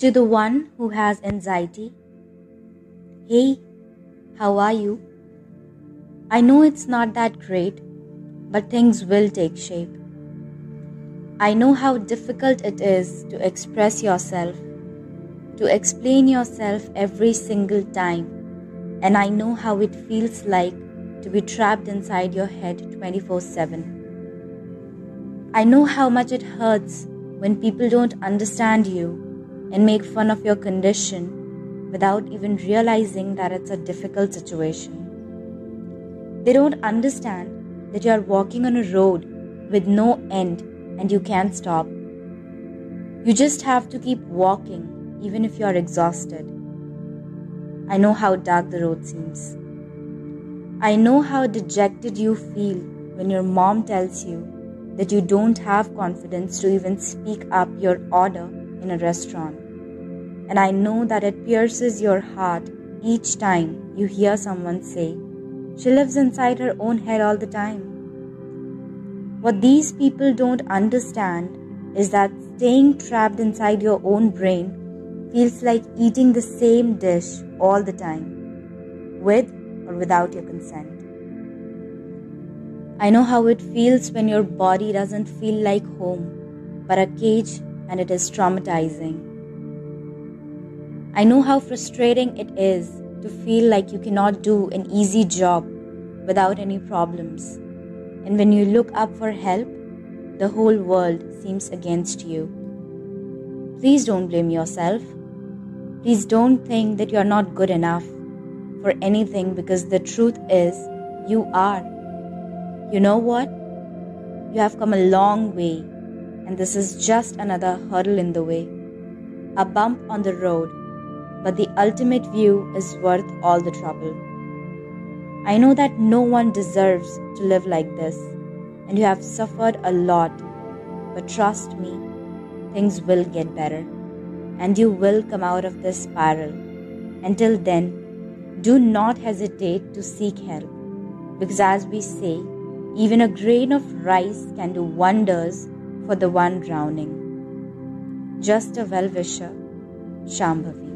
To the one who has anxiety, hey, how are you? I know it's not that great, but things will take shape. I know how difficult it is to express yourself, to explain yourself every single time, and I know how it feels like to be trapped inside your head 24 7. I know how much it hurts when people don't understand you and make fun of your condition without even realizing that it's a difficult situation. They don't understand that you are walking on a road with no end and you can't stop. You just have to keep walking even if you are exhausted. I know how dark the road seems. I know how dejected you feel when your mom tells you that you don't have confidence to even speak up your order in a restaurant. And I know that it pierces your heart each time you hear someone say, she lives inside her own head all the time. What these people don't understand is that staying trapped inside your own brain feels like eating the same dish all the time, with or without your consent. I know how it feels when your body doesn't feel like home, but a cage and it is traumatizing. I know how frustrating it is to feel like you cannot do an easy job without any problems. And when you look up for help, the whole world seems against you. Please don't blame yourself. Please don't think that you are not good enough for anything because the truth is you are. You know what? You have come a long way and this is just another hurdle in the way. A bump on the road, but the ultimate view is worth all the trouble. I know that no one deserves to live like this, and you have suffered a lot, but trust me, things will get better, and you will come out of this spiral. Until then, do not hesitate to seek help, because as we say, even a grain of rice can do wonders for the one drowning. Just a well wisher, Shambhavi.